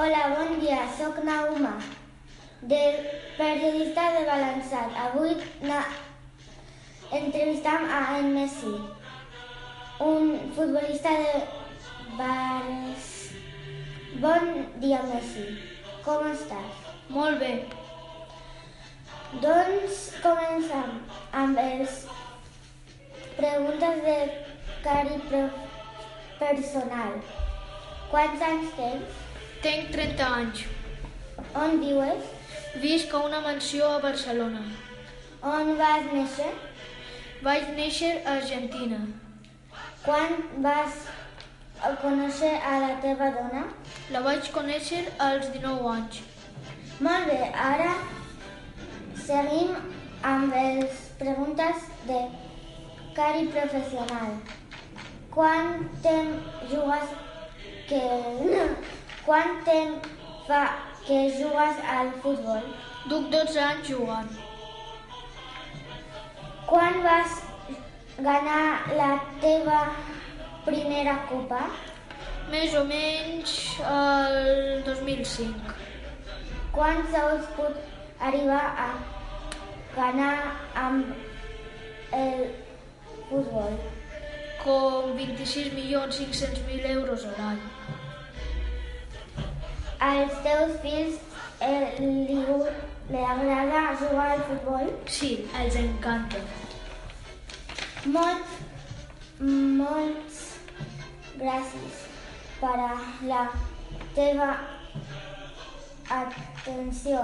Hola, bon dia, sóc Nauma, del periodista de Balançat. Avui na... entrevistam a en Messi, un futbolista de Bares. Bon dia, Messi. Com estàs? Molt bé. Doncs comencem amb les preguntes de cari personal. Quants anys tens? Tenc 30 anys. On vius? Visc a una mansió a Barcelona. On vas néixer? Vaig néixer a Argentina. Quan vas conèixer a la teva dona? La vaig conèixer als 19 anys. Molt bé, ara seguim amb les preguntes de cari professional. Quant temps jugues que... Quant temps fa que jugues al futbol? Duc 12 anys jugant. Quan vas ganar la teva primera copa? Més o menys el 2005. Quants ous pot arribar a ganar amb el futbol? Com 26.500.000 euros a l'any. Als teus fills eh, li, li agrada jugar al futbol? Sí, els encanta. Molts, molts gràcies per a la teva atenció.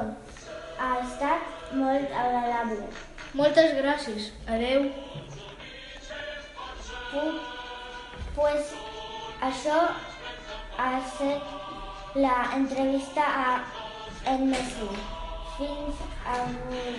Ha estat molt agradable. Moltes gràcies. Adeu. Pu- Pues això ha estat la entrevista a en Messi. Fins avui.